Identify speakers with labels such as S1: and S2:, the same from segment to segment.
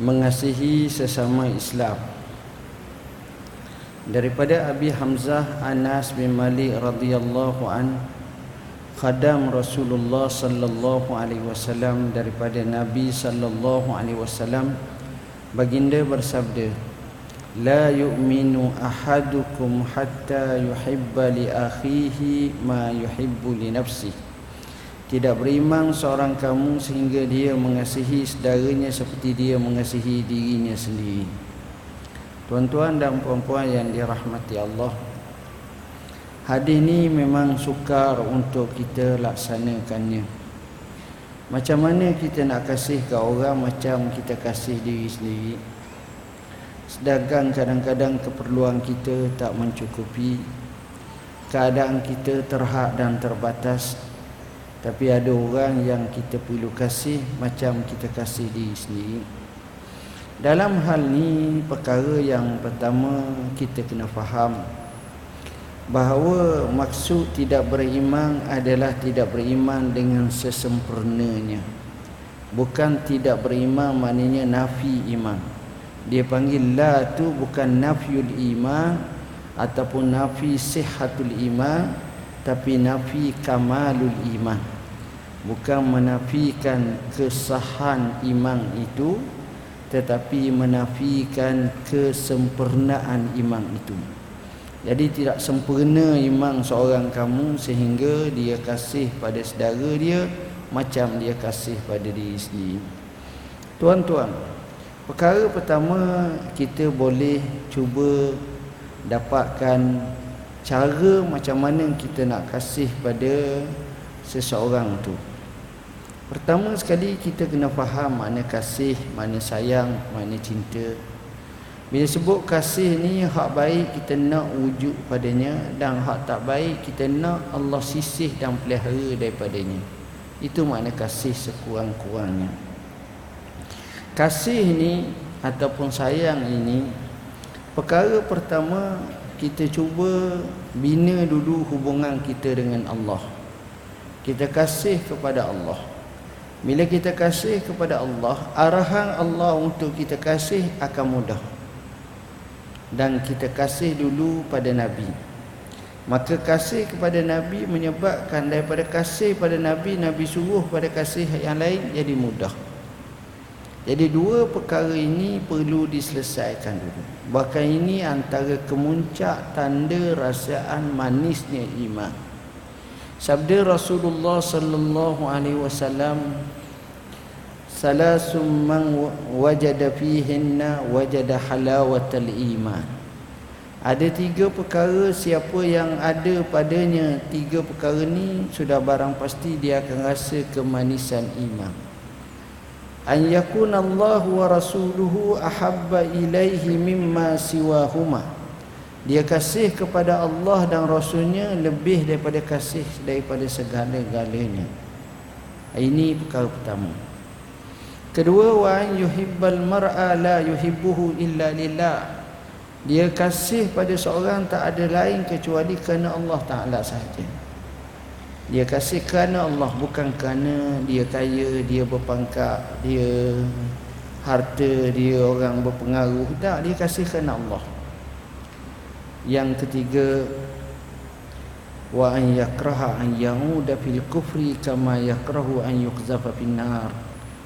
S1: mengasihi sesama Islam. Daripada Abi Hamzah Anas bin Malik radhiyallahu an khadam Rasulullah sallallahu alaihi wasallam daripada Nabi sallallahu alaihi wasallam baginda bersabda la yu'minu ahadukum hatta yuhibba li akhihi ma yuhibbu li nafsihi tidak beriman seorang kamu sehingga dia mengasihi saudaranya seperti dia mengasihi dirinya sendiri. Tuan-tuan dan puan-puan yang dirahmati Allah. Hadis ini memang sukar untuk kita laksanakannya. Macam mana kita nak kasih ke orang macam kita kasih diri sendiri. Sedangkan kadang-kadang keperluan kita tak mencukupi. Keadaan kita terhad dan terbatas tapi ada orang yang kita perlu kasih macam kita kasih diri sendiri. Dalam hal ni perkara yang pertama kita kena faham bahawa maksud tidak beriman adalah tidak beriman dengan sesempurnanya. Bukan tidak beriman maknanya nafi iman. Dia panggil la tu bukan nafiul iman ataupun nafi sihatul iman tapi nafi kamalul iman. Bukan menafikan kesahan iman itu tetapi menafikan kesempurnaan iman itu. Jadi tidak sempurna iman seorang kamu sehingga dia kasih pada saudara dia macam dia kasih pada diri sendiri. Tuan-tuan perkara pertama kita boleh cuba dapatkan cara macam mana kita nak kasih pada seseorang tu? Pertama sekali kita kena faham makna kasih makna sayang makna cinta. Bila sebut kasih ni hak baik kita nak wujud padanya dan hak tak baik kita nak Allah sisih dan pelihara daripadanya. Itu makna kasih sekurang-kurangnya. Kasih ni ataupun sayang ini perkara pertama kita cuba bina dulu hubungan kita dengan Allah. Kita kasih kepada Allah. Bila kita kasih kepada Allah, arahan Allah untuk kita kasih akan mudah. Dan kita kasih dulu pada Nabi. Maka kasih kepada Nabi menyebabkan daripada kasih pada Nabi, Nabi suruh pada kasih yang lain jadi mudah. Jadi dua perkara ini perlu diselesaikan dulu. Bahkan ini antara kemuncak tanda rasaan manisnya iman. Sabda Rasulullah sallallahu alaihi wasallam Salasum man wajada fihinna wajada halawatal iman. Ada tiga perkara siapa yang ada padanya tiga perkara ni sudah barang pasti dia akan rasa kemanisan iman an yakuna Allah wa rasuluhu ahabba ilaihi mimma siwahuma. Dia kasih kepada Allah dan rasulnya lebih daripada kasih daripada segala-galanya. Ini perkara pertama. Kedua wa an yuhibbal mar'a la yuhibbuhu illa lillah. Dia kasih pada seorang tak ada lain kecuali kerana Allah Taala sahaja dia kasih kerana Allah bukan kerana dia kaya, dia berpangkat, dia harta, dia orang berpengaruh. Tak, dia kasih kerana Allah. Yang ketiga wa an yakraha an yahuda fil kufri kama yakrahu an yuqzafa fin nar.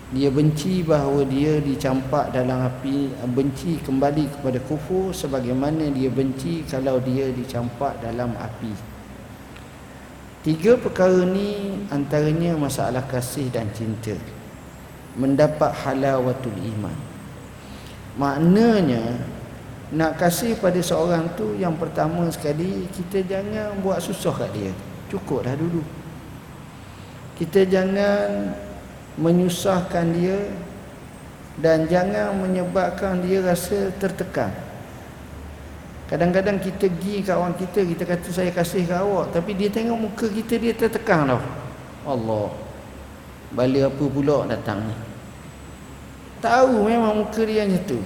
S1: Dia benci bahawa dia dicampak dalam api, benci kembali kepada kufur sebagaimana dia benci kalau dia dicampak dalam api. Tiga perkara ni antaranya masalah kasih dan cinta. Mendapat halawatul iman. Maknanya nak kasih pada seorang tu yang pertama sekali kita jangan buat susah kat dia. Cukup dah dulu. Kita jangan menyusahkan dia dan jangan menyebabkan dia rasa tertekan. Kadang-kadang kita pergi kawan kita Kita kata saya kasih ke awak Tapi dia tengok muka kita dia tertekan tau. Allah. Bala apa pula datang ni? Tahu memang muka dia macam tu.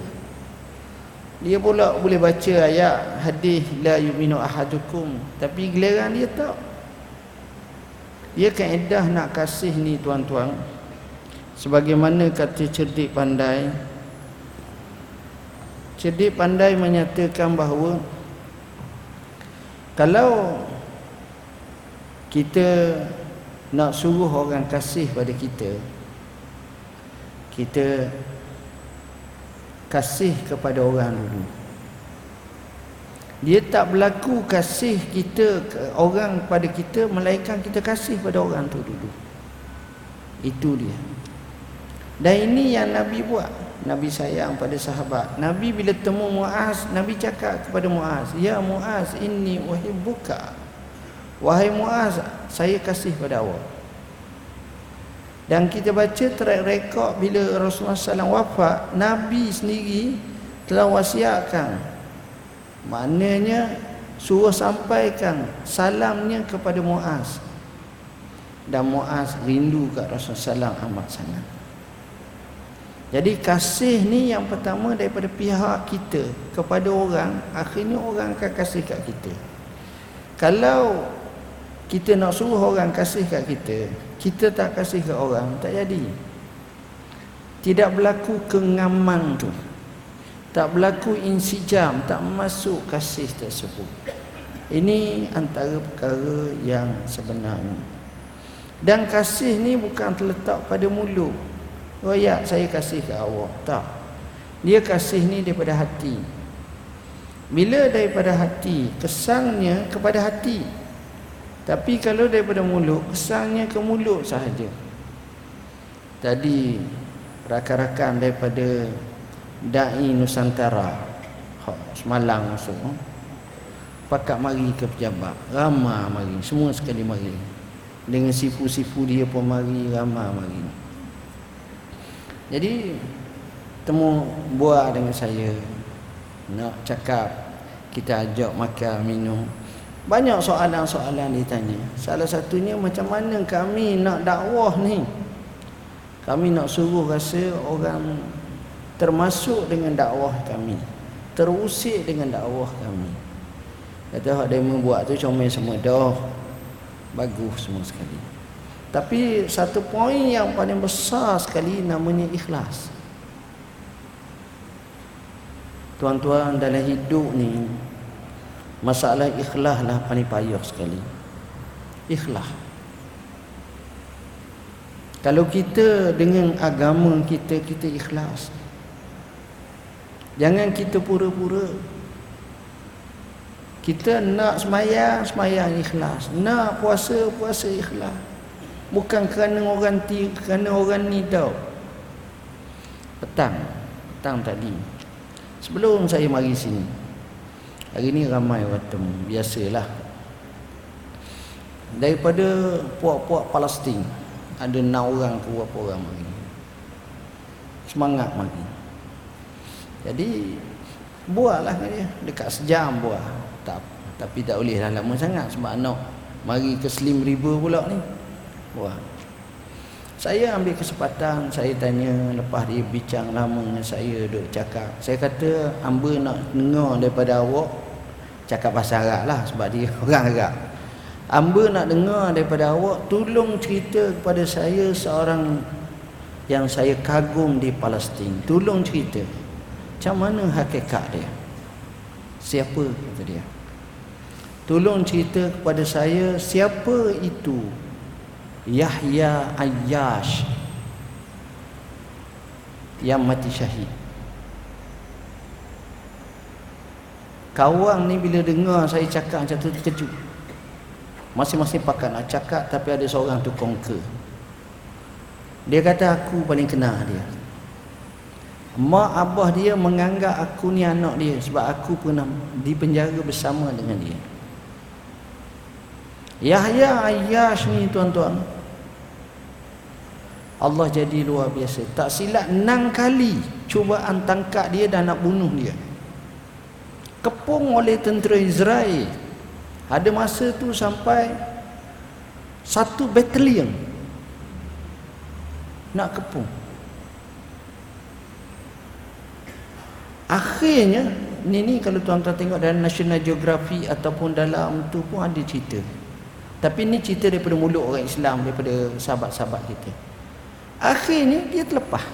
S1: Dia pula boleh baca ayat Hadis la yuminu ahadukum Tapi giliran dia tak. Dia kaedah nak kasih ni tuan-tuan. Sebagaimana kata cerdik pandai cerdik pandai menyatakan bahawa kalau kita nak suruh orang kasih pada kita kita kasih kepada orang dulu. Dia tak berlaku kasih kita orang pada kita melainkan kita kasih pada orang tu dulu. Itu dia. Dan ini yang Nabi buat Nabi sayang pada sahabat Nabi bila temu Muaz Nabi cakap kepada Muaz Ya Muaz ini uhibbuka Wahai Muaz saya kasih pada awak dan kita baca track record bila Rasulullah SAW wafat Nabi sendiri telah wasiatkan Maknanya suruh sampaikan salamnya kepada Muaz. Dan Muaz rindu kat Rasulullah SAW amat sangat. Jadi kasih ni yang pertama daripada pihak kita kepada orang, akhirnya orang akan kasih kat kita. Kalau kita nak suruh orang kasih kat kita, kita tak kasih kat orang, tak jadi. Tidak berlaku kengaman tu tak berlaku insijam tak masuk kasih tersebut ini antara perkara yang sebenarnya dan kasih ni bukan terletak pada mulut ya saya kasih ke awak tak. Dia kasih ni daripada hati. Bila daripada hati kesannya kepada hati. Tapi kalau daripada mulut kesannya ke mulut sahaja. Tadi rakan-rakan daripada Dai Nusantara Semalang masuk Pakat mari ke pejabat. Ramah mari Semua sekali mari. Dengan sifu-sifu dia pun mari Ramah mari Jadi Temu buat dengan saya. Nak cakap Kita ajak makan minum. Banyak soalan-soalan ditanya. Salah satunya macam mana kami nak dakwah ni? Kami nak suruh rasa orang termasuk dengan dakwah kami. Terusik dengan dakwah kami. Kata hak dia membuat tu comel semua dah. Bagus semua sekali tapi satu poin yang paling besar sekali namanya ikhlas. Tuan-tuan dalam hidup ni masalah ikhlas lah paling payah sekali. Ikhlas. Kalau kita dengan agama kita kita ikhlas. Jangan kita pura-pura. Kita nak semayang Semayang ikhlas. Nak puasa Puasa ikhlas Bukan kerana orang ti, Kerana orang ni tau. Petang Petang tadi. Sebelum saya mari sini Hari ni ramai temu Biasalah. Daripada Puak-puak Palestin Ada enam orang ke berapa orang mari. Semangat mari. Jadi buahlah dia. Dekat sejam buah. Tak tapi tak boleh dah lama sangat sebab anak mari ke Slim River pula ni. Buah. Saya ambil kesempatan saya tanya lepas dia bincang lama dengan saya duk cakap. Saya kata hamba nak dengar daripada awak cakap bahasa Arab lah sebab dia orang Arab. Hamba nak dengar daripada awak tolong cerita kepada saya seorang yang saya kagum di Palestin. Tolong cerita. Macam mana hakikat dia? Siapa kata dia? Tolong cerita kepada saya siapa itu Yahya Ayyash yang mati syahid. Kawan ni bila dengar saya cakap macam tu terkejut. Masing-masing pakat nak cakap tapi ada seorang tu conquer. Dia kata aku paling kenal dia. Mak abah dia menganggap aku ni anak dia sebab aku pernah dipenjara bersama dengan dia. Yahya Ayyash ni tuan-tuan. Allah jadi luar biasa. Tak silap enam kali cubaan tangkap dia dan nak bunuh dia. Kepung oleh tentera Israel. Ada masa tu sampai satu batalion nak kepung. Akhirnya ni ni kalau tuan-tuan tengok dalam National Geography ataupun dalam tu pun ada cerita. Tapi ni cerita daripada mulut orang Islam daripada sahabat-sahabat kita. Akhirnya dia terlepas.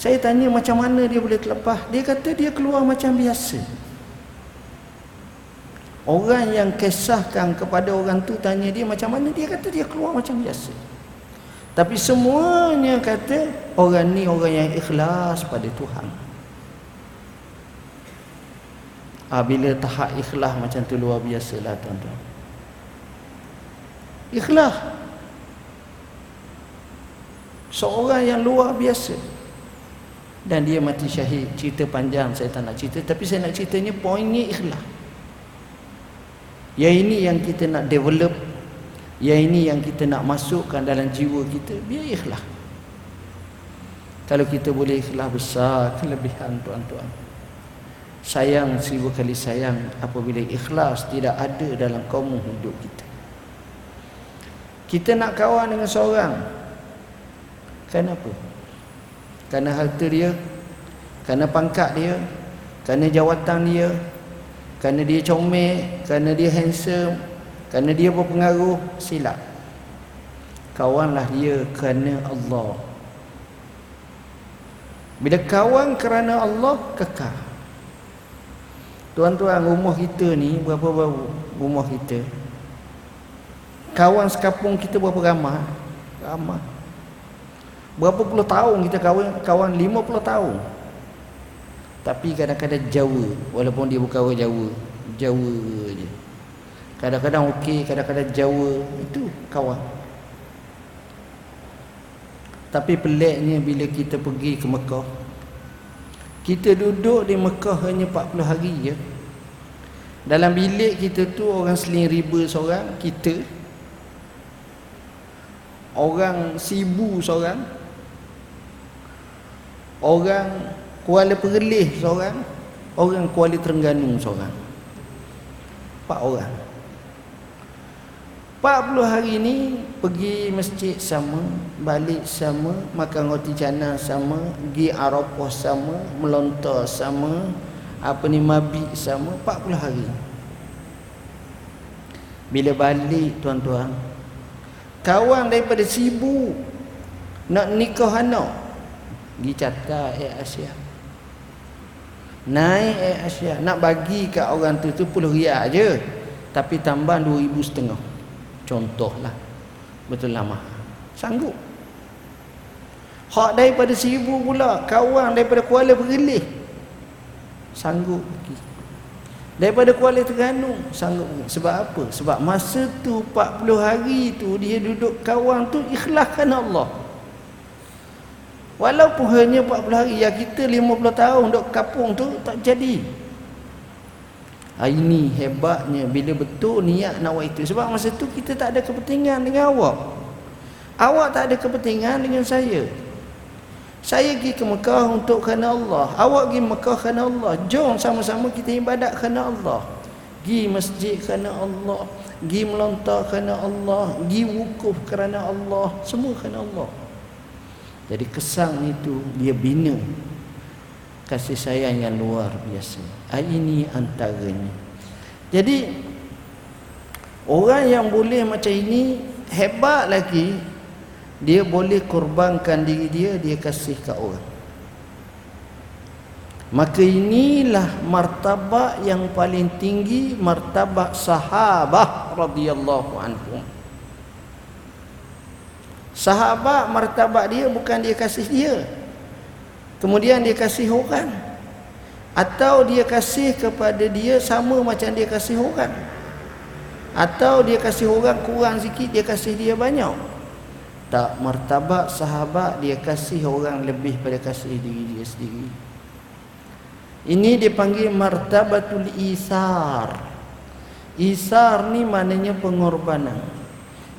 S1: Saya tanya macam mana dia boleh terlepas. Dia kata dia keluar macam biasa. Orang yang kisahkan kepada orang tu tanya dia macam mana. Dia kata dia keluar macam biasa. Tapi semuanya kata orang ni orang yang ikhlas pada Tuhan. Ha, bila tahap ikhlas macam tu luar biasa lah tuan-tuan. Ikhlas. Seorang yang luar biasa. Dan dia mati syahid. Cerita panjang saya tak nak cerita. Tapi saya nak ceritanya poinnya ikhlas. Yang ini yang kita nak develop. Yang ini yang kita nak masukkan dalam jiwa kita biar ikhlas. Kalau kita boleh ikhlas besar kelebihan tuan-tuan. Sayang seribu kali sayang apabila ikhlas tidak ada dalam kaum hidup kita. Kita nak kawan dengan seorang kenapa kerana harta dia kerana pangkat dia kerana jawatan dia kerana dia comel kerana dia handsome kerana dia berpengaruh silap. Kawanlah dia kerana Allah. Bila kawan kerana Allah kekal. Tuan-tuan rumah kita ni berapa baru rumah kita? Kawan sekampung kita berapa ramai? Ramai Berapa puluh tahun kita kawan kawan lima puluh tahun. Tapi kadang-kadang Jawa walaupun dia bukan orang Jawa, Jawa je. Kadang-kadang okey, kadang-kadang Jawa itu kawan. Tapi peliknya bila kita pergi ke Mekah. Kita duduk di Mekah hanya 40 hari je. Dalam bilik kita tu orang seling riba seorang, kita orang sibu seorang orang Kuala Perlis seorang orang Kuala Terengganu seorang. Empat orang. 40 hari ni pergi masjid sama balik sama makan roti canai sama pergi Arafah sama melontar sama apa ni mabit sama 40 hari. Bila balik tuan-tuan kawan daripada sibuk nak nikah anak Gi cakap Air Asia. Naik Air Asia. Nak bagi kat orang tu tu puluh riak je Tapi tambah dua ribu setengah. Contohlah. Betul lama Sanggup. Hak daripada seribu pula Kawan daripada Kuala Pergelih Sanggup pergi Daripada Kuala Terengganu Sanggup pergi Sebab apa? Sebab masa tu 40 hari tu Dia duduk kawan tu Ikhlaskan Allah Walaupun hanya 40 hari Ya kita 50 tahun duduk kapung tu Tak jadi. Ha, Ini hebatnya. Bila betul niat nak buat itu. Sebab masa tu kita tak ada kepentingan dengan awak. Awak tak ada kepentingan dengan saya. Saya pergi ke Mekah untuk kerana Allah. Awak pergi Mekah kerana Allah. Jom sama-sama kita ibadat kerana Allah. Pergi masjid kerana Allah. Pergi melontar kerana Allah. Pergi wukuf kerana Allah. Semua kerana Allah jadi kesan itu dia bina kasih sayang yang luar biasa. Ini antaranya. Jadi orang yang boleh macam ini hebat lagi dia boleh korbankan diri dia dia kasih ke orang. Maka inilah martabat yang paling tinggi martabat sahabat radhiyallahu anhum. Sahabat martabat dia bukan dia kasih dia. Kemudian dia kasih orang. Atau dia kasih kepada dia sama macam dia kasih orang. Atau dia kasih orang kurang sikit dia kasih dia banyak. Tak martabat sahabat dia kasih orang lebih pada kasih diri dia sendiri. Ini dipanggil martabatul isar. Isar ni maknanya pengorbanan.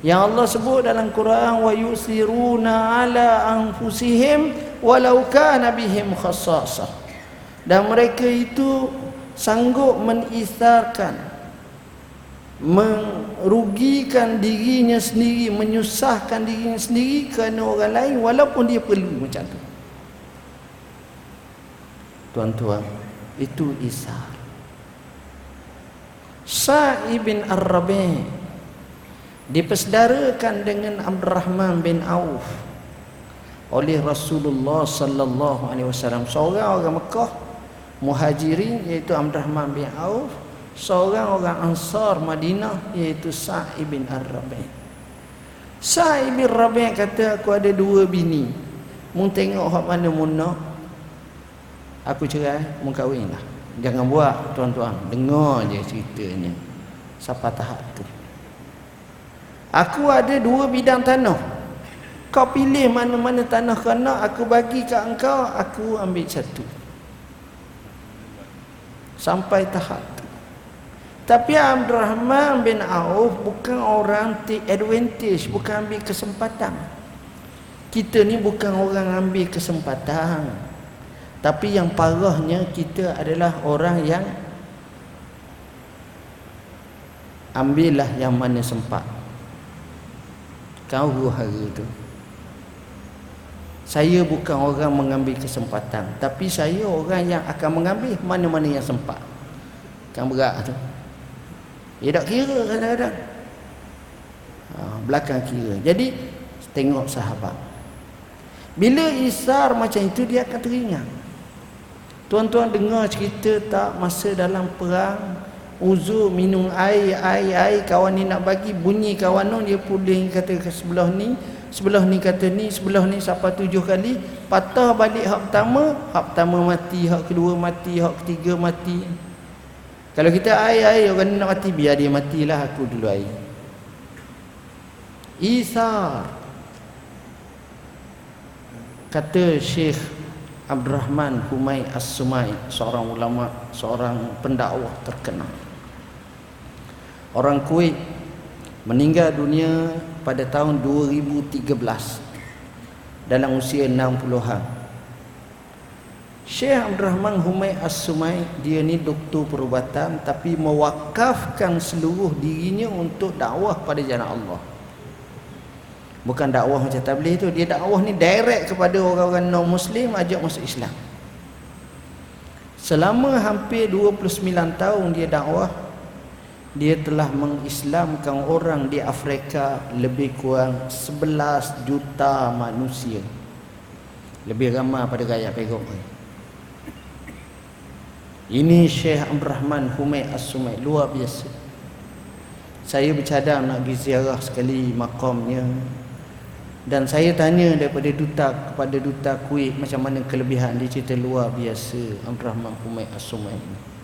S1: Yang Allah sebut dalam Quran wa yusiruna ala anfusihim walau kana bihim khassasah. Dan mereka itu sanggup menisarkan merugikan dirinya sendiri, menyusahkan dirinya sendiri kerana orang lain walaupun dia perlu macam tu. Tuan-tuan, itu isar. Sa'ib bin Ar-Rabi' dipersedarakan dengan Abdurrahman bin Auf oleh Rasulullah sallallahu alaihi wasallam. Seorang orang Mekah muhajirin iaitu Abdurrahman bin Auf seorang orang Ansar Madinah iaitu Sa'ib bin Ar-Rabi' Sa'ib bin Rabi' kata aku ada dua bini. Mu tengok hak mana mu nak. Aku cerai mu kahwinlah. Jangan buat tuan-tuan. Dengar je ceritanya. Siapa tahap tu aku ada dua bidang tanah. Kau pilih mana-mana tanah kau nak aku bagi kat engkau aku ambil satu. Sampai tahap tu. Tapi Abdul Rahman bin Auf bukan orang take advantage bukan ambil kesempatan. Kita ni bukan orang ambil kesempatan. Tapi yang parahnya kita adalah orang yang ambillah yang mana sempat kau huru tu saya bukan orang mengambil kesempatan tapi saya orang yang akan mengambil mana-mana yang sempat. Kan berat tu. Dia tak kira kadang-kadang. Ha, belakang kira. Jadi tengok sahabat. Bila isar macam itu dia akan teringat. Tuan-tuan dengar cerita tak masa dalam perang uzur minum air air air. Kawan ni nak bagi bunyi kawan dia pulih kata ke sebelah ni sebelah ni kata ni sebelah ni siapa tujuh kali. Patah balik hak pertama hak pertama mati hak kedua mati hak ketiga mati. Kalau kita air air orang nak mati biar dia matilah aku dulu air. Isa kata Syekh Abdul Rahman Humay As-Sumai seorang ulama seorang pendakwah terkenal orang Kuwait meninggal dunia pada tahun 2013 dalam usia 60-an. Syekh Abdul Rahman Humay As-Sumai dia ni doktor perubatan tapi mewakafkan seluruh dirinya untuk dakwah pada jalan Allah. Bukan dakwah macam tabligh tu, dia dakwah ni direct kepada orang-orang non muslim ajak masuk Islam. Selama hampir 29 tahun dia dakwah dia telah mengislamkan orang di Afrika lebih kurang 11 juta manusia. Lebih ramai pada gaya Perak ini Syekh Abdul Rahman Humay As-Sumay luar biasa. Saya bercadang nak pergi ziarah sekali makamnya. Dan saya tanya daripada duta kepada duta Kuwait macam mana kelebihan dia cerita luar biasa Abdul Rahman Humay As-Sumay ini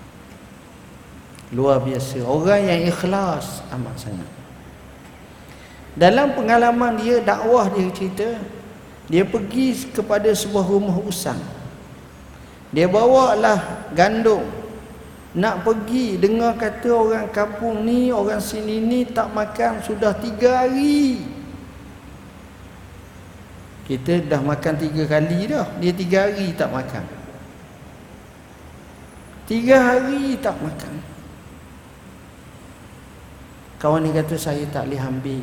S1: luar biasa. Orang yang ikhlas amat sangat. Dalam pengalaman dia dakwah dia cerita dia pergi kepada sebuah rumah usang. Dia bawa lah gandum. Nak pergi dengar kata orang kampung ni orang sini ni tak makan sudah tiga hari. Kita dah makan tiga kali dah. Dia tiga hari tak makan. Tiga hari tak makan Kawan ni kata saya tak boleh ambil.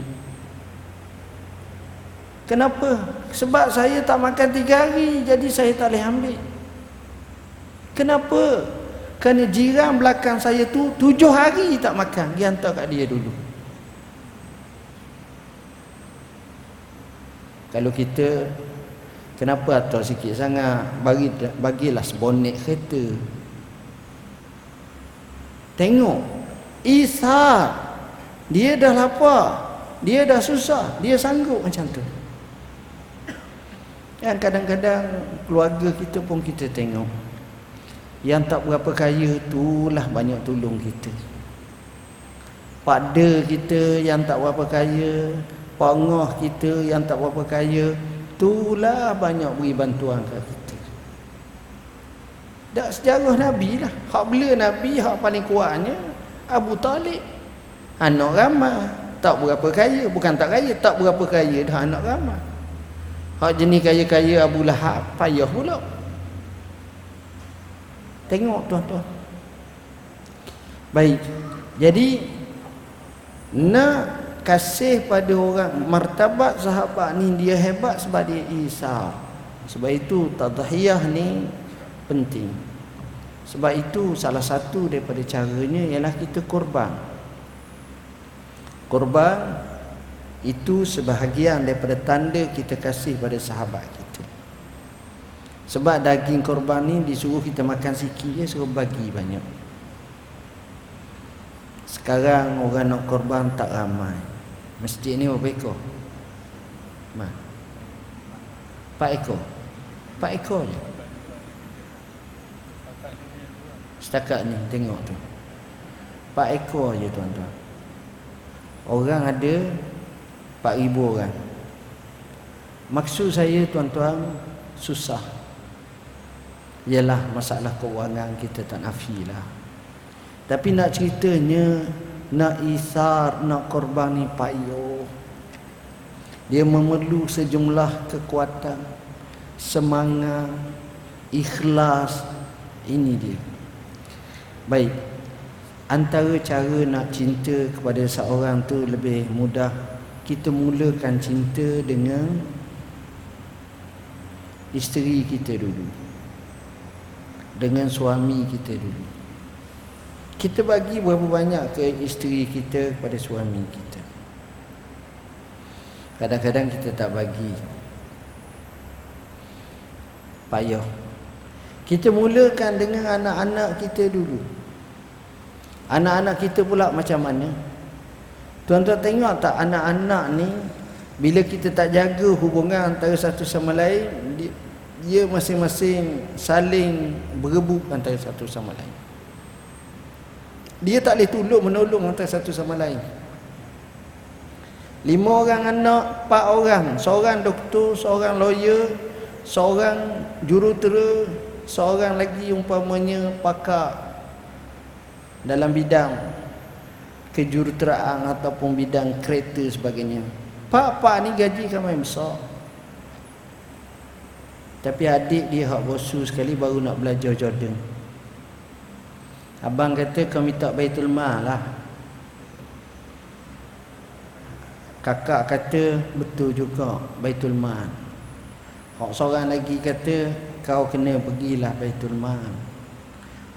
S1: Kenapa? Sebab saya tak makan tiga hari jadi saya tak boleh ambil. Kenapa? Kerana jiran belakang saya tu tujuh hari tak makan. Dia hantar kat dia dulu. Kalau kita kenapa atur sikit sangat bagi bagilah sebonek kereta. Tengok Isa dia dah lapar. Dia dah susah. Dia sanggup macam tu. Yang kadang-kadang keluarga kita pun kita tengok. Yang tak berapa kaya itulah banyak tolong kita. Pada kita yang tak berapa kaya pangah kita yang tak berapa kaya itulah banyak beri bantuan ke kita. Tak sejarah Nabi lah. Hak bela Nabi hak paling kuatnya Abu Talib anak ramai tak berapa kaya bukan tak kaya tak berapa kaya dah anak ramai hak jenis kaya-kaya Abu Lahab payah pula. Tengok tuan-tuan. Baik. Jadi nak kasih pada orang martabat sahabat ni dia hebat sebab dia Isa. Sebab itu tadhiyah ni penting. Sebab itu salah satu daripada caranya ialah kita korban Korban itu sebahagian daripada tanda kita kasih pada sahabat kita. Sebab daging korban ni disuruh kita makan sikit je suruh bagi banyak. Sekarang orang nak korban tak ramai. Masjid ni berapa ekor? Ma. Empat ekor. Empat ekor je. Setakat ni tengok tu. Empat ekor je tuan-tuan. Orang ada empat ribu orang. Maksud saya tuan-tuan susah. Ialah masalah kewangan kita tak nafilah tapi nak ceritanya nak isar nak korban ni payuh. Dia memerlu sejumlah kekuatan semangat ikhlas. Ini dia. Baik antara cara nak cinta kepada seorang tu lebih mudah kita mulakan cinta dengan isteri kita dulu dengan suami kita dulu. Kita bagi berapa banyak ke isteri kita kepada suami kita. Kadang-kadang kita tak bagi. Payah. Kita mulakan dengan anak-anak kita dulu. Anak-anak kita pula macam mana? Tuan-tuan tengok tak anak-anak ni bila kita tak jaga hubungan antara satu sama lain dia masing-masing saling berebut antara satu sama lain. Dia tak boleh tolong menolong antara satu sama lain. Lima orang anak, empat orang, seorang doktor, seorang lawyer, seorang jurutera, seorang lagi umpamanya pakar dalam bidang kejuruteraan ataupun bidang kereta sebagainya. Pak-pak ni gaji kan main besar. Tapi adik dia hak bosu sekali baru nak belajar Jordan. Abang kata kau minta Baitul Mal lah. Kakak kata betul juga Baitul Mal. Hak seorang lagi kata kau kena pergilah Baitul Mal.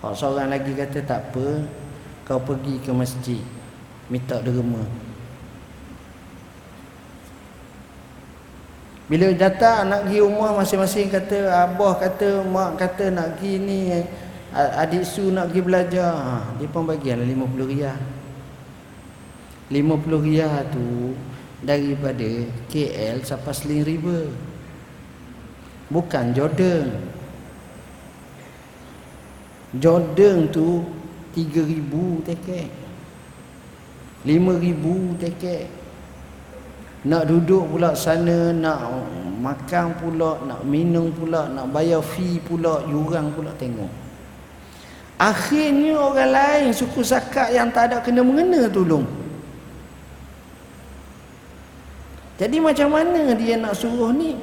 S1: Hak seorang lagi kata tak apa kau pergi ke masjid minta derma. Bila datang nak pergi rumah masing-masing kata abah kata mak kata nak pergi ni adik su nak pergi belajar. Ha, dia pun bagilah 50 riyal. 50 riyal tu daripada KL sampai Sling River. Bukan Jordan. Jordan tu 3000 tiket. 5000 tiket. Nak duduk pula sana Nak makan pula Nak minum pula Nak bayar fee pula Yurang pula tengok Akhirnya orang lain Suku zakat yang tak ada kena mengena tolong Jadi macam mana dia nak suruh ni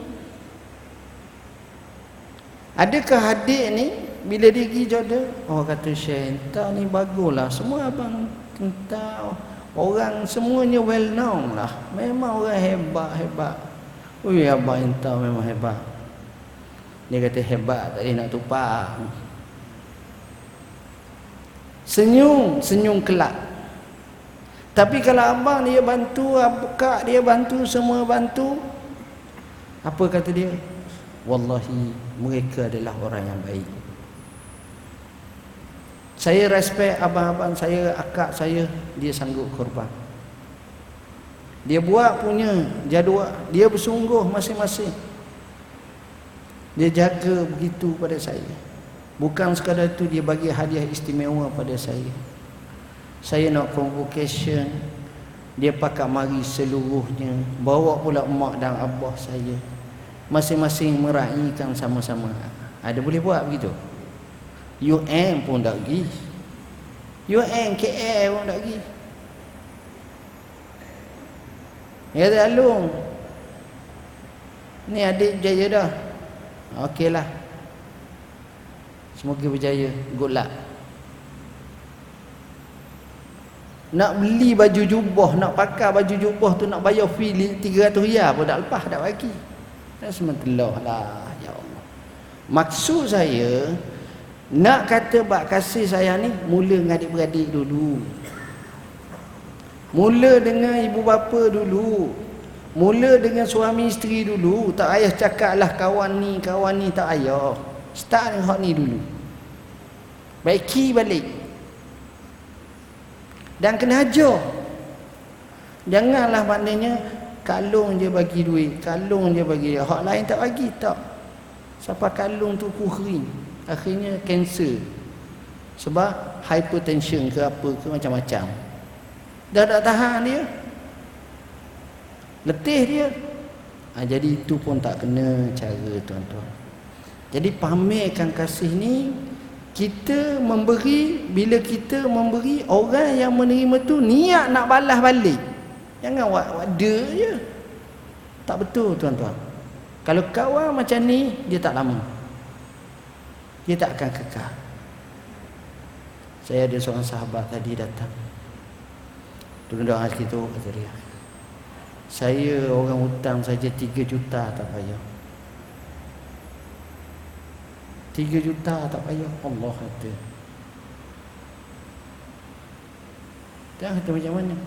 S1: Adakah adik ni Bila dia pergi Jordan Oh kata Entah ni baguslah Semua abang Entah Orang semuanya well known lah. Memang orang hebat, hebat. Ui, Abang Inta memang hebat. Dia kata hebat, tak boleh nak tupak. Senyum, senyum kelak. Tapi kalau abang dia bantu, kak dia bantu, semua bantu. Apa kata dia? Wallahi, mereka adalah orang yang baik. Saya respect abang-abang saya, akak saya, dia sanggup korban. Dia buat punya jadual, dia bersungguh masing-masing. Dia jaga begitu pada saya. Bukan sekadar itu dia bagi hadiah istimewa pada saya. Saya nak convocation, dia pakai mari seluruhnya, bawa pula mak dan abah saya. Masing-masing meraihkan sama-sama. Ada boleh buat begitu? UN pun tak pergi. UN KL pun tak pergi. Ya tak Alung Ni adik berjaya dah. Okey lah. Semoga berjaya. Good luck. Nak beli baju jubah Nak pakai baju jubah tu Nak bayar fee 300 riyal pun tak lepas Tak bagi. Tak semua telah lah Ya Allah. Maksud saya nak kata bak kasih saya ni mula dengan adik-beradik dulu. Mula dengan ibu bapa dulu. Mula dengan suami isteri dulu, tak payah cakaplah kawan ni, kawan ni tak payah. Start dengan hak ni dulu. Baiki balik. Dan kena ajar. Janganlah maknanya kalung je bagi duit, kalung je bagi hak lain tak bagi tak. Siapa kalung tu kering, akhirnya kanser. Sebab hypertension ke apa ke macam-macam. Dah tak tahan dia. Letih dia. Ha, jadi itu pun tak kena cara tuan-tuan. Jadi pamerkan kasih ni kita memberi bila kita memberi orang yang menerima tu niat nak balas balik. Jangan wada je. Tak betul tuan-tuan. Kalau kawan macam ni dia tak lama. Dia tak akan kekal. Saya ada seorang sahabat tadi datang. Tolong hati tu kata dia. Saya orang hutang saja 3 juta tak payah. 3 juta tak payah Allah kata. Dia kata macam mana?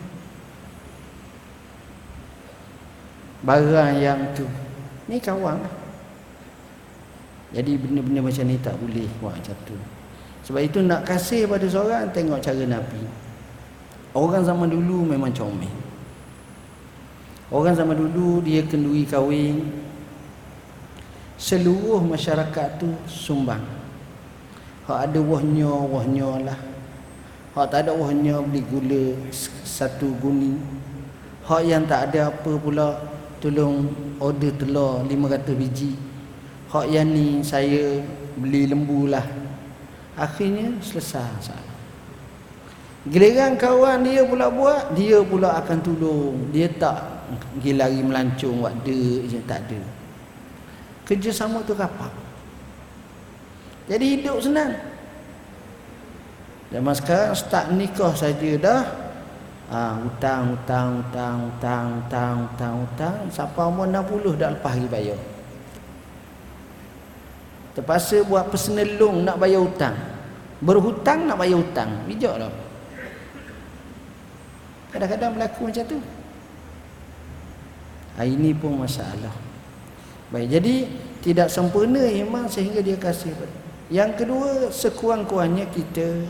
S1: Barang yang tu Ni kawan lah. Jadi benda-benda macam ni tak boleh buat macam tu. Sebab itu nak kasih pada seorang Tengok cara Nabi. Orang zaman dulu memang comel. Orang zaman dulu dia kenduri kahwin. Seluruh masyarakat tu sumbang. Hak ada wahnya, wahnya lah. Hak tak ada wahnya beli gula satu guni. Hak yang tak ada apa pula Tolong order telur 500 biji Hak yang ni saya beli lembu lah. Akhirnya selesai masalah. Giliran kawan dia pula buat Dia pula akan tolong Dia tak pergi lari melancung de je tak ada. Kerjasama tu rapat. Jadi hidup senang. Zaman sekarang start nikah saja dah. Ha, hutang hutang hutang hutang hutang hutang hutang. Sampai umur 60 dah lepas lagi bayar terpaksa buat personal loan nak bayar hutang berhutang nak bayar hutang bijak tak kadang-kadang berlaku macam tu Ha, ini pun masalah. Baik, jadi tidak sempurna iman sehingga dia kasih. Yang kedua, sekurang-kurangnya kita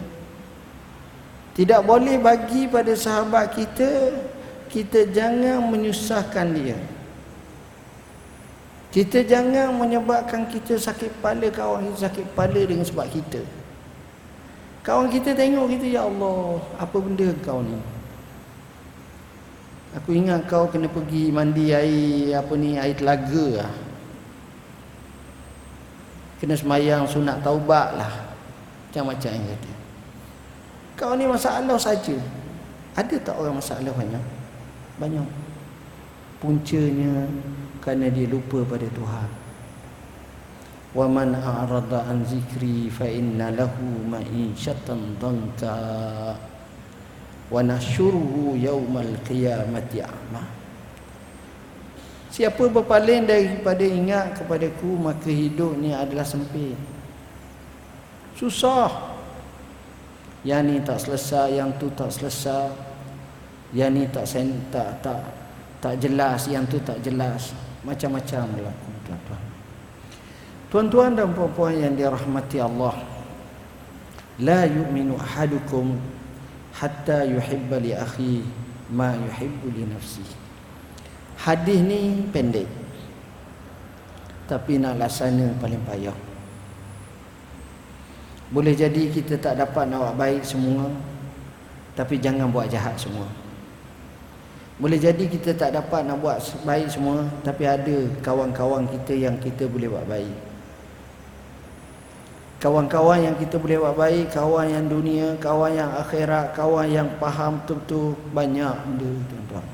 S1: tidak boleh bagi pada sahabat kita kita jangan menyusahkan dia. Kita jangan menyebabkan kita sakit kepala kawan kita sakit kepala dengan sebab kita. Kawan kita tengok kita ya Allah, apa benda kau ni? Aku ingat kau kena pergi mandi air apa ni air telaga lah. Kena semayang sunat taubat lah. Macam-macam yang kata. Kau ni masalah saja. Ada tak orang masalah banyak? Banyak. Puncanya kerana dia lupa pada Tuhan. Wa man a'rada an zikri fa inna lahu ma'isyatan dhanka. Wa nahsyuruhu yaumal qiyamati a'ma. Siapa berpaling daripada ingat kepadaku maka hidup ni adalah sempit. Susah. Yang ni tak selesai, yang tu tak selesai. Yang ni tak sen, tak, tak tak jelas, yang tu tak jelas Macam-macam berlaku. Tuan-tuan Tuan-tuan dan puan-puan yang dirahmati Allah La yu'minu ahadukum hatta yuhibba li akhi ma yuhibbu li nafsi. Hadis ni pendek tapi nak laksana paling payah. Boleh jadi kita tak dapat nak buat baik semua tapi jangan buat jahat semua boleh jadi kita tak dapat nak buat baik semua tapi ada kawan-kawan kita yang kita boleh buat baik. Kawan-kawan yang kita boleh buat baik kawan yang dunia kawan yang akhirat kawan yang faham betul-betul banyak benda tuan-tuan.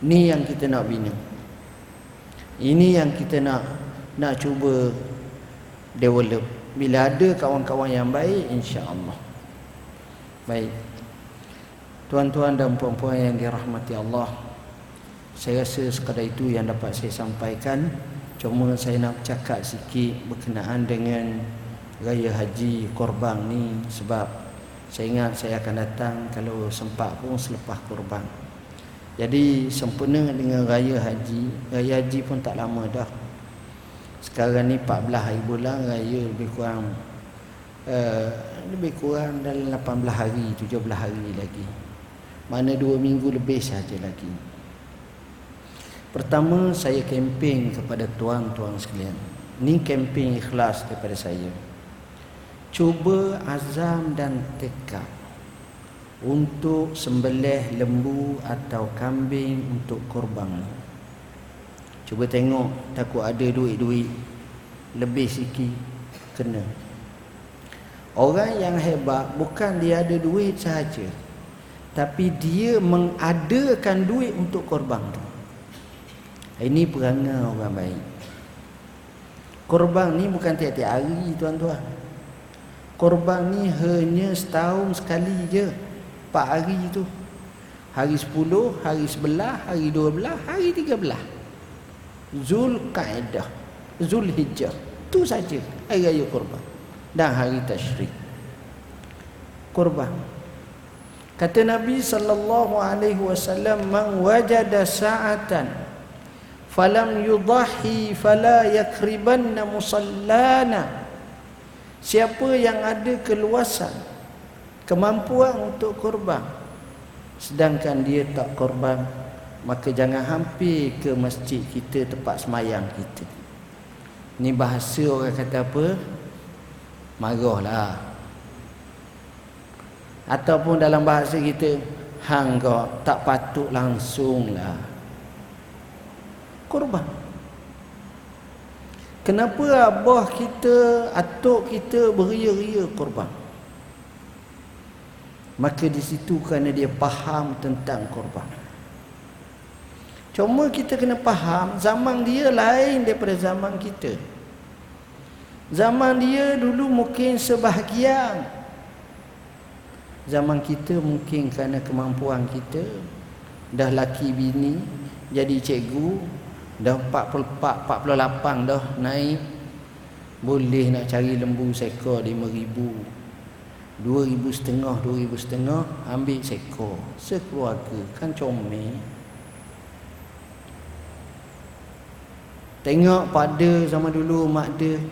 S1: Ni yang kita nak bina. Ini yang kita nak nak cuba develop. Bila ada kawan-kawan yang baik insya-Allah. Baik tuan-tuan dan puan-puan yang dirahmati Allah saya rasa sekadar itu yang dapat saya sampaikan. Cuma saya nak cakap sikit berkenaan dengan raya haji korban ni. Sebab saya ingat saya akan datang kalau sempat pun selepas korban. Jadi sempena dengan raya haji Raya haji pun tak lama dah. Sekarang ni 14 hari bulan Raya lebih kurang uh, Lebih kurang dalam 18 hari 17 hari lagi Mana 2 minggu lebih saja lagi. Pertama saya kempen kepada tuan-tuan sekalian. Ini kempen ikhlas daripada saya. Cuba azam dan tekad Untuk sembelih lembu atau kambing untuk korban. Cuba tengok takut ada duit-duit Lebih sikit kena. Orang yang hebat bukan dia ada duit sahaja Tapi dia mengadakan duit untuk korban tu ini perangai orang baik. Korban ni bukan tiap-tiap hari tuan-tuan. Korban ni hanya setahun sekali je. Empat hari tu. Hari sepuluh, hari sebelah, hari dua belah, hari tiga belah. Zul Qaedah. Zul Hijjah. Itu saja hari raya korban. Dan hari tashrik. Korban. Kata Nabi sallallahu alaihi wasallam man wajada sa'atan falam yudahi fala yakribanna musallana. Siapa yang ada keluasan kemampuan untuk korban sedangkan dia tak korban maka jangan hampir ke masjid kita tempat semayang kita. Ni bahasa orang kata apa? Marahlah ataupun dalam bahasa kita hang kau tak patut langsung lah korban. Kenapa abah kita, atuk kita beria-ria korban? Maka di situ kerana dia faham tentang korban. Cuma kita kena faham zaman dia lain daripada zaman kita. Zaman dia dulu mungkin sebahagian. Zaman kita mungkin kerana kemampuan kita dah laki bini jadi cikgu Dah 44, 48 dah naik Boleh nak cari lembu sekor 5 ribu 2 ribu setengah, 2 ribu setengah Ambil sekor Sekeluarga Kan comel. Tengok pada zaman dulu mak dia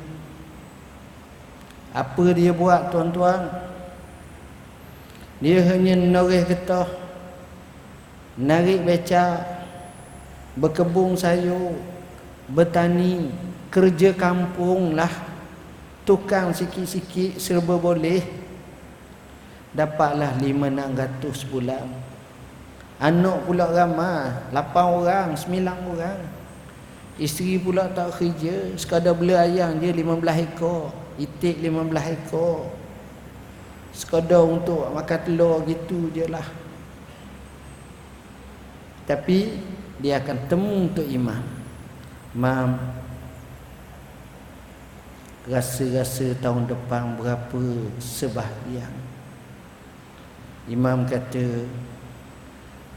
S1: Apa dia buat tuan-tuan Dia hanya noreh getah Narik becak berkebun sayur, bertani, kerja kampung lah. Tukang sikit-sikit serba boleh. Dapatlah lima enam ratus sebulan. Anak pula ramai. Lapan orang, sembilan orang. Isteri pula tak kerja. Sekadar beli ayam je lima belah ekor. Itik lima belah ekor. Sekadar untuk makan telur gitu je lah. Tapi dia akan temu untuk imam imam rasa-rasa tahun depan berapa sebahagian? Imam kata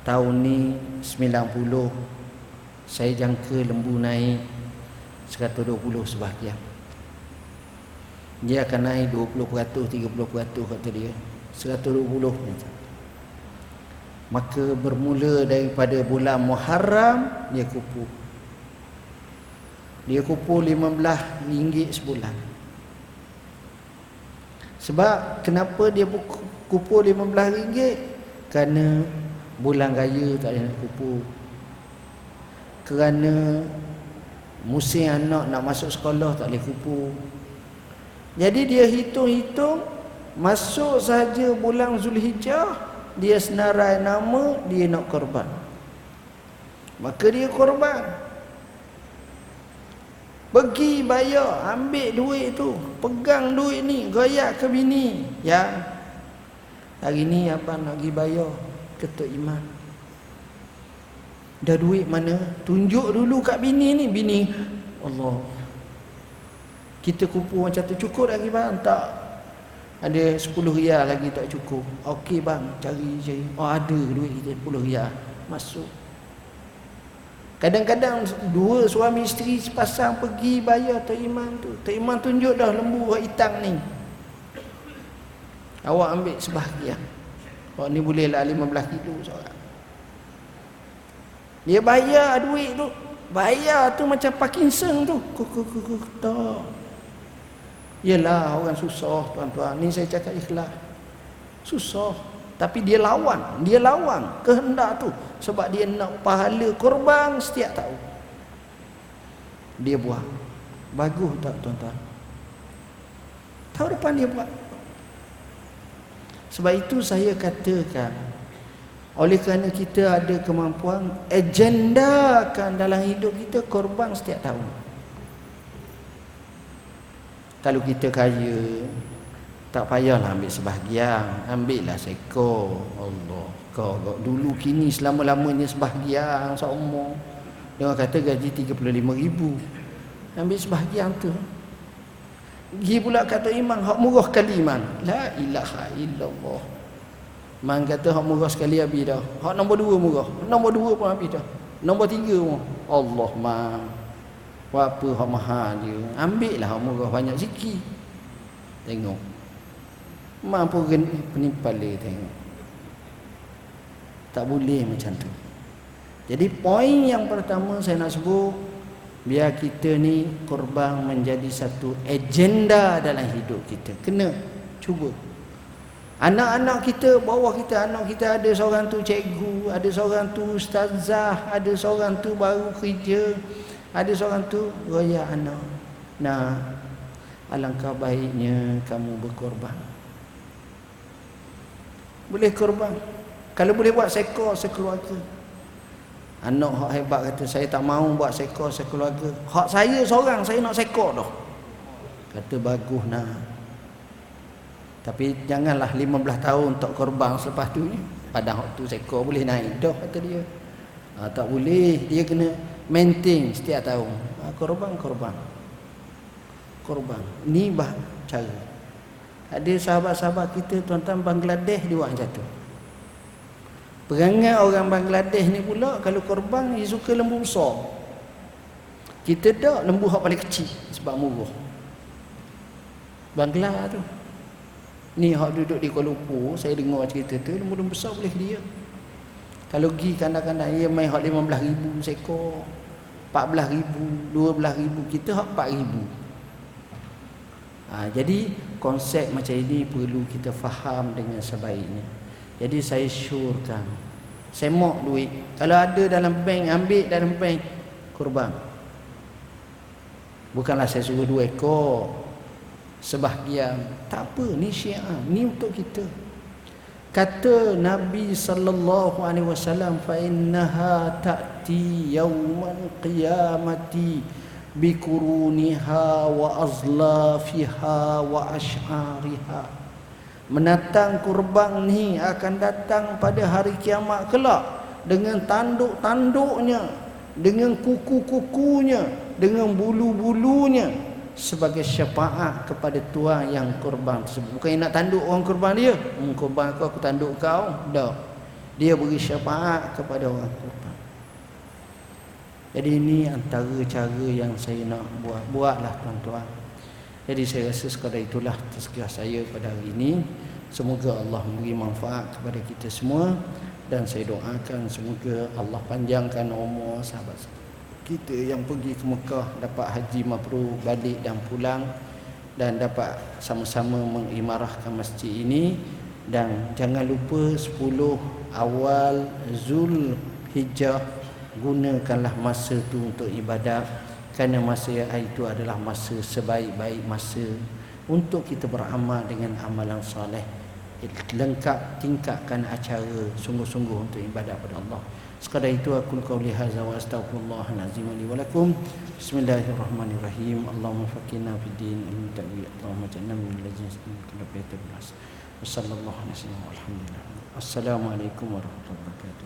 S1: tahun ni 90 saya jangka lembu naik 120 sebahagian dia akan naik 20% 30% kata dia. 120 macam maka bermula daripada bulan Muharram dia kupu. Dia kupu 15 ringgit sebulan. Sebab kenapa dia kupu 15 ringgit? Kerana bulan raya tak ada nak kupu. Kerana musim anak nak masuk sekolah tak boleh kupu jadi dia hitung-hitung masuk saja bulan Zulhijjah dia senarai nama dia nak korban. Maka dia korban. Pergi bayar ambil duit tu pegang duit ni goyak ke bini. Ya. Hari ni apa nak pergi bayar ketuk iman. Dah duit mana? Tunjuk dulu kat bini ni. Bini Allah kita kupu macam tu cukup lagi bang tak ada 10 riyal lagi tak cukup. Okey bang, cari je. Oh ada duit kita 10 riyal. Masuk. Kadang-kadang dua suami isteri sepasang pergi bayar Tok Iman tu. Tok Iman tunjuk dah lembu hitam ni. Awak ambil sebahagian. Oh ni boleh lah 15 kilo seorang. Dia bayar duit tu. Bayar tu macam Parkinson tu. Kuk, tak. Yelah orang susah tuan-tuan. Ni saya cakap ikhlas. Susah. Tapi dia lawan. Dia lawan kehendak tu. Sebab dia nak pahala korban setiap tahun. Dia buat. Bagus tak tuan-tuan? Tahu depan dia buat. Sebab itu saya katakan oleh kerana kita ada kemampuan agendakan dalam hidup kita korban setiap tahun. Kalau kita kaya tak payahlah ambil sebahagian, ambillah seko. Allah. Kau, kau dulu kini selama-lamanya sebahagian seumur. Dia kata gaji 35 ribu. Ambil sebahagian tu. Gi pula kata iman hak murah kali iman. La ilaha illallah. Man kata hak murah sekali habis dah. Hak nombor dua murah. Nombor dua pun habis dah. Nombor tiga pun. Allah man. Apa hak mahal dia. Ambil lah hak murah banyak sikit. Tengok. Man pun penipal dia tengok. Tak boleh macam tu. Jadi poin yang pertama saya nak sebut. Biar kita ni korban menjadi satu agenda dalam hidup kita. Kena cuba. Anak-anak kita, bawah kita, anak kita ada seorang tu cikgu, ada seorang tu ustazah, ada seorang tu baru kerja, ada seorang tu raya anak. Nah, alangkah baiknya kamu berkorban. Boleh korban. Kalau boleh buat sekor sekeluarga. Anak hak hebat kata saya tak mau buat sekor sekeluarga. Hak saya seorang saya nak sekor dah. Kata bagus nak. Tapi janganlah 15 tahun untuk korban selepas tu ni. Pada waktu seekor boleh naik dah kata dia. Ha, tak boleh, dia kena maintain setiap tahun. Ha, korban korban. Korban. Ni bah cara. Ada sahabat-sahabat kita tuan-tuan Bangladesh dia buat macam tu. Perangai orang Bangladesh ni pula kalau korban dia suka lembu besar. Kita tak lembu hak paling kecil sebab murah. Bangla tu. Ni hak duduk di Kuala Lumpur saya dengar cerita tu lembu-lembu besar boleh dia. Kalau pergi kandang-kandang dia main hak 15 ribu sekor 14,000, 12,000 kita hak 4,000. Ha, jadi konsep macam ini perlu kita faham dengan sebaiknya. Jadi saya syurkan. Semok duit. Kalau ada dalam bank ambil dalam bank kurban. Bukanlah saya suruh dua ekor. Sebahagian. Tak apa ni syiah. Ni untuk kita kata nabi sallallahu alaihi wasallam fa innaha ta'ti yaumal qiyamati bikuruniha wa azlafiha wa ash'ariha. Menatang kurban ni akan datang pada hari kiamat kelak dengan tanduk-tanduknya dengan kuku-kukunya dengan bulu-bulunya sebagai syafaat kepada tuan yang korban tersebut. Bukan nak tanduk orang korban dia. Hmm, korban aku, aku tanduk kau. Tak. Dia beri syafaat kepada orang korban. Jadi ini antara cara yang saya nak buat. Buatlah tuan-tuan. Jadi saya rasa sekadar itulah tazkiyah saya pada hari ini. Semoga Allah memberi manfaat kepada kita semua. Dan saya doakan semoga Allah panjangkan umur sahabat-sahabat kita yang pergi ke Mekah dapat haji mabrur balik dan pulang dan dapat sama-sama mengimarahkan masjid ini. Dan jangan lupa 10 awal Zul Hijjah gunakanlah masa itu untuk ibadat kerana masa itu adalah masa sebaik-baik masa untuk kita beramal dengan amalan soleh. Lengkap tingkatkan acara sungguh-sungguh untuk ibadat pada Allah Sekadar itu aku qauli hadza wa astaghfirullahal azim li wa lakum. Bismillahirrahmanirrahim. Allahumma faqina fid din wa ta'wi. Allahumma jannibna min ladzina yastami'una al-qawla Wassallallahu alaihi. Alhamdulillah. Assalamualaikum warahmatullahi wabarakatuh.